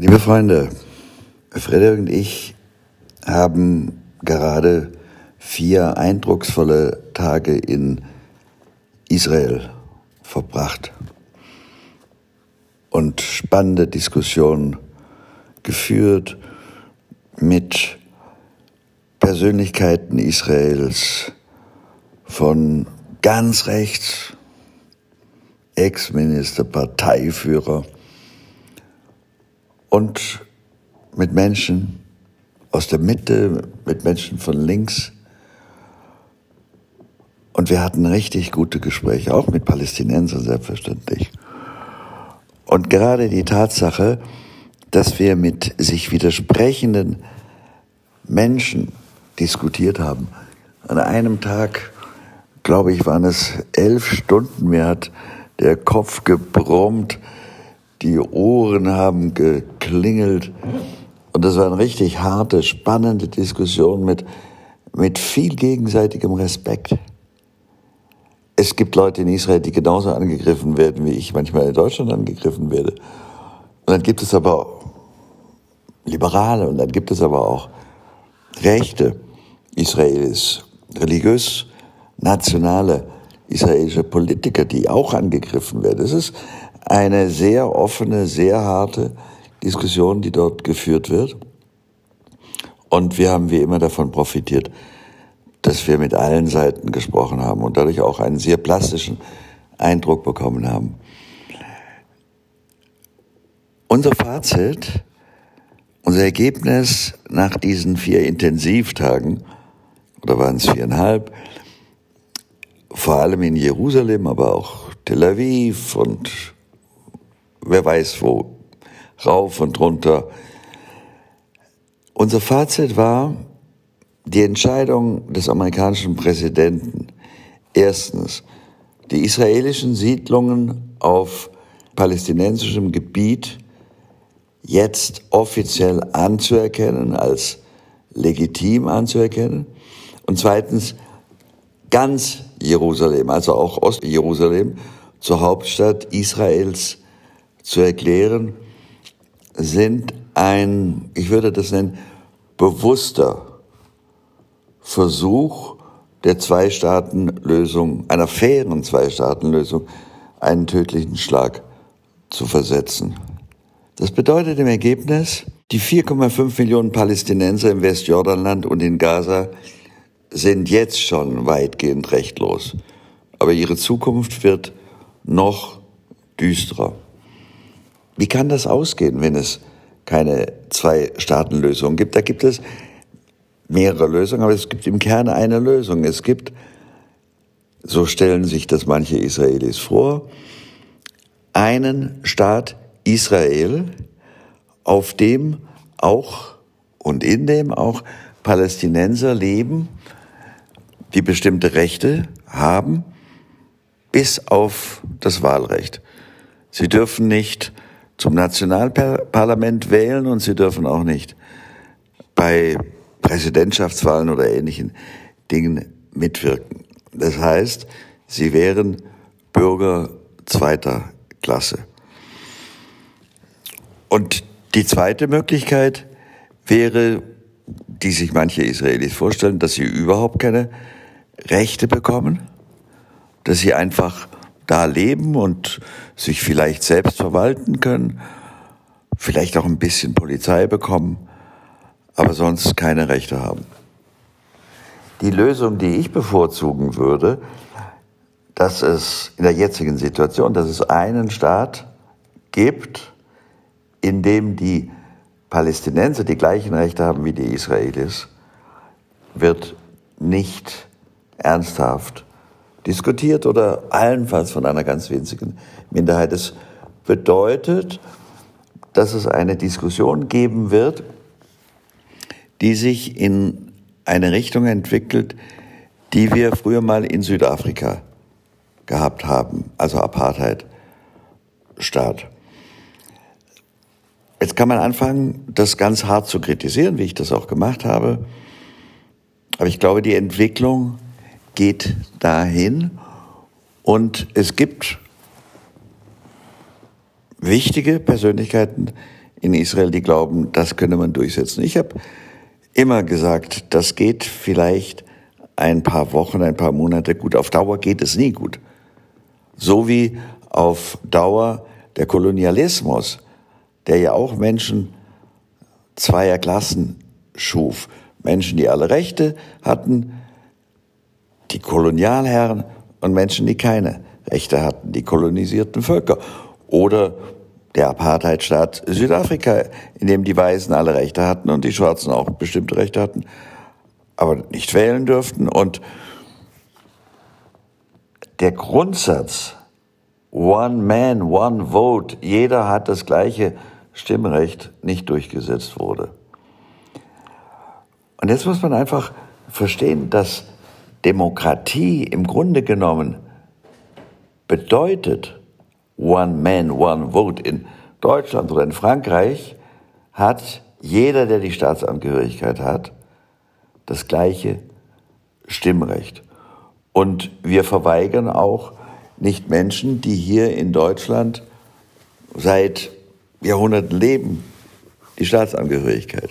Liebe Freunde, Frederik und ich haben gerade vier eindrucksvolle Tage in Israel verbracht und spannende Diskussionen geführt mit Persönlichkeiten Israels von ganz rechts, Ex-Minister, Parteiführer, und mit Menschen aus der Mitte, mit Menschen von links. Und wir hatten richtig gute Gespräche, auch mit Palästinensern selbstverständlich. Und gerade die Tatsache, dass wir mit sich widersprechenden Menschen diskutiert haben. An einem Tag, glaube ich, waren es elf Stunden. Mir hat der Kopf gebrummt die Ohren haben geklingelt. Und das war eine richtig harte, spannende Diskussion mit, mit viel gegenseitigem Respekt. Es gibt Leute in Israel, die genauso angegriffen werden, wie ich manchmal in Deutschland angegriffen werde. Und dann gibt es aber Liberale und dann gibt es aber auch rechte Israelis, religiös nationale israelische Politiker, die auch angegriffen werden. Es ist eine sehr offene, sehr harte Diskussion, die dort geführt wird. Und wir haben wie immer davon profitiert, dass wir mit allen Seiten gesprochen haben und dadurch auch einen sehr plastischen Eindruck bekommen haben. Unser Fazit, unser Ergebnis nach diesen vier Intensivtagen, oder waren es viereinhalb, vor allem in Jerusalem, aber auch Tel Aviv und wer weiß wo, rauf und runter. Unser Fazit war, die Entscheidung des amerikanischen Präsidenten, erstens, die israelischen Siedlungen auf palästinensischem Gebiet jetzt offiziell anzuerkennen, als legitim anzuerkennen, und zweitens, ganz Jerusalem, also auch Ostjerusalem, zur Hauptstadt Israels zu erklären, sind ein, ich würde das nennen, bewusster Versuch der Zwei-Staaten-Lösung, einer fairen Zwei-Staaten-Lösung, einen tödlichen Schlag zu versetzen. Das bedeutet im Ergebnis, die 4,5 Millionen Palästinenser im Westjordanland und in Gaza sind jetzt schon weitgehend rechtlos. Aber ihre Zukunft wird noch düsterer. Wie kann das ausgehen, wenn es keine Zwei-Staaten-Lösung gibt? Da gibt es mehrere Lösungen, aber es gibt im Kern eine Lösung. Es gibt, so stellen sich das manche Israelis vor, einen Staat Israel, auf dem auch und in dem auch Palästinenser leben, die bestimmte Rechte haben, bis auf das Wahlrecht. Sie dürfen nicht zum Nationalparlament wählen und sie dürfen auch nicht bei Präsidentschaftswahlen oder ähnlichen Dingen mitwirken. Das heißt, sie wären Bürger zweiter Klasse. Und die zweite Möglichkeit wäre, die sich manche Israelis vorstellen, dass sie überhaupt keine Rechte bekommen, dass sie einfach da leben und sich vielleicht selbst verwalten können, vielleicht auch ein bisschen Polizei bekommen, aber sonst keine Rechte haben. Die Lösung, die ich bevorzugen würde, dass es in der jetzigen Situation, dass es einen Staat gibt, in dem die Palästinenser die gleichen Rechte haben wie die Israelis, wird nicht ernsthaft diskutiert oder allenfalls von einer ganz winzigen Minderheit. Es bedeutet, dass es eine Diskussion geben wird, die sich in eine Richtung entwickelt, die wir früher mal in Südafrika gehabt haben, also Apartheid-Staat. Jetzt kann man anfangen, das ganz hart zu kritisieren, wie ich das auch gemacht habe. Aber ich glaube, die Entwicklung geht dahin und es gibt wichtige Persönlichkeiten in Israel, die glauben, das könne man durchsetzen. Ich habe immer gesagt, das geht vielleicht ein paar Wochen, ein paar Monate gut. Auf Dauer geht es nie gut. So wie auf Dauer der Kolonialismus, der ja auch Menschen zweier Klassen schuf. Menschen, die alle Rechte hatten, die Kolonialherren und Menschen, die keine Rechte hatten, die kolonisierten Völker. Oder der Apartheidstaat Südafrika, in dem die Weißen alle Rechte hatten und die Schwarzen auch bestimmte Rechte hatten, aber nicht wählen dürften. Und der Grundsatz, One Man, One Vote, jeder hat das gleiche Stimmrecht, nicht durchgesetzt wurde. Und jetzt muss man einfach verstehen, dass Demokratie im Grunde genommen bedeutet, One Man, One Vote. In Deutschland oder in Frankreich hat jeder, der die Staatsangehörigkeit hat, das gleiche Stimmrecht. Und wir verweigern auch nicht Menschen, die hier in Deutschland seit Jahrhunderten leben, die Staatsangehörigkeit.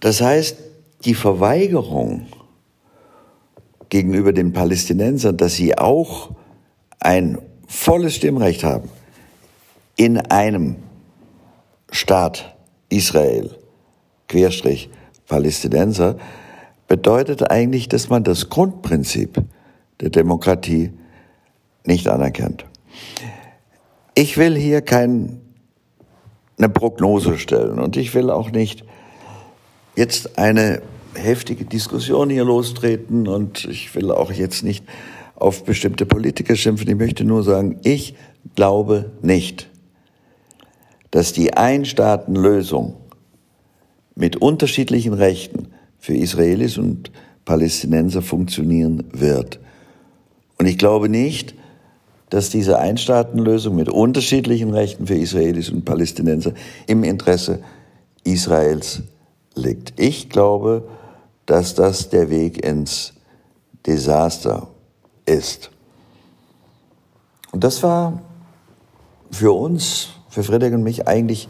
Das heißt, die Verweigerung gegenüber den Palästinensern, dass sie auch ein volles Stimmrecht haben in einem Staat Israel, Querstrich Palästinenser, bedeutet eigentlich, dass man das Grundprinzip der Demokratie nicht anerkennt. Ich will hier keine Prognose stellen und ich will auch nicht jetzt eine heftige Diskussion hier lostreten und ich will auch jetzt nicht auf bestimmte Politiker schimpfen. Ich möchte nur sagen, ich glaube nicht, dass die Einstaatenlösung mit unterschiedlichen Rechten für Israelis und Palästinenser funktionieren wird. Und ich glaube nicht, dass diese Einstaatenlösung mit unterschiedlichen Rechten für Israelis und Palästinenser im Interesse Israels liegt. Ich glaube, dass das der Weg ins Desaster ist. Und das war für uns, für Friedrich und mich eigentlich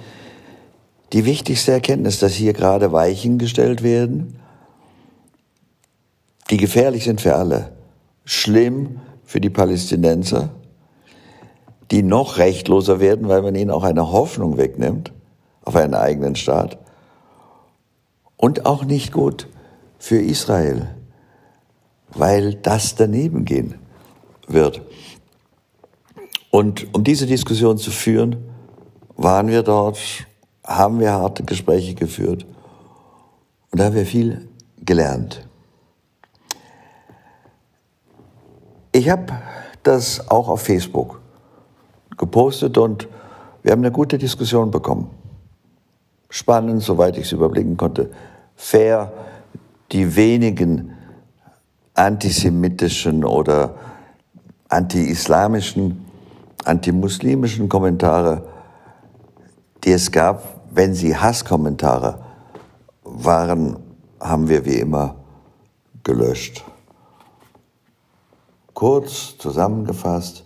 die wichtigste Erkenntnis, dass hier gerade Weichen gestellt werden, die gefährlich sind für alle. Schlimm für die Palästinenser, die noch rechtloser werden, weil man ihnen auch eine Hoffnung wegnimmt auf einen eigenen Staat. Und auch nicht gut für Israel, weil das daneben gehen wird. Und um diese Diskussion zu führen, waren wir dort, haben wir harte Gespräche geführt und da haben wir viel gelernt. Ich habe das auch auf Facebook gepostet und wir haben eine gute Diskussion bekommen. Spannend, soweit ich es überblicken konnte, fair, die wenigen antisemitischen oder anti-islamischen, anti-muslimischen Kommentare, die es gab, wenn sie Hasskommentare waren, haben wir wie immer gelöscht. Kurz zusammengefasst,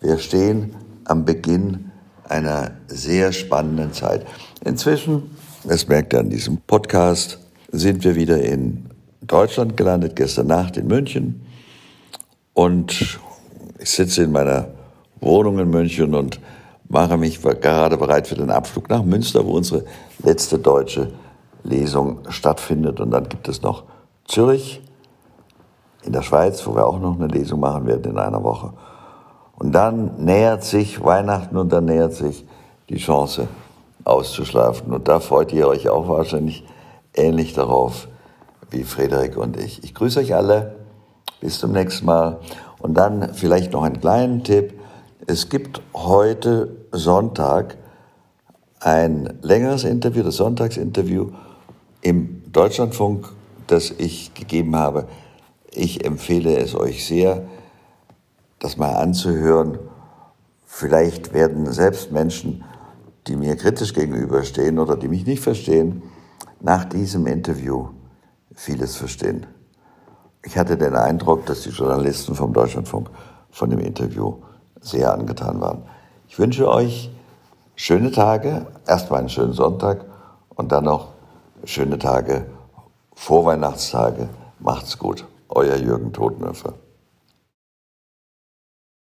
wir stehen am Beginn einer sehr spannenden Zeit. Inzwischen, das merkt ihr an diesem Podcast, sind wir wieder in Deutschland gelandet, gestern Nacht in München. Und ich sitze in meiner Wohnung in München und mache mich gerade bereit für den Abflug nach Münster, wo unsere letzte deutsche Lesung stattfindet. Und dann gibt es noch Zürich in der Schweiz, wo wir auch noch eine Lesung machen werden in einer Woche. Und dann nähert sich Weihnachten und dann nähert sich die Chance auszuschlafen. Und da freut ihr euch auch wahrscheinlich ähnlich darauf wie Frederik und ich. Ich grüße euch alle. Bis zum nächsten Mal. Und dann vielleicht noch einen kleinen Tipp. Es gibt heute Sonntag ein längeres Interview, das Sonntagsinterview im Deutschlandfunk, das ich gegeben habe. Ich empfehle es euch sehr, das mal anzuhören. Vielleicht werden selbst Menschen, die mir kritisch gegenüberstehen oder die mich nicht verstehen, nach diesem Interview vieles verstehen. Ich hatte den Eindruck, dass die Journalisten vom Deutschlandfunk von dem Interview sehr angetan waren. Ich wünsche euch schöne Tage, erstmal einen schönen Sonntag und dann noch schöne Tage, Vorweihnachtstage. Macht's gut. Euer Jürgen Todnöfer.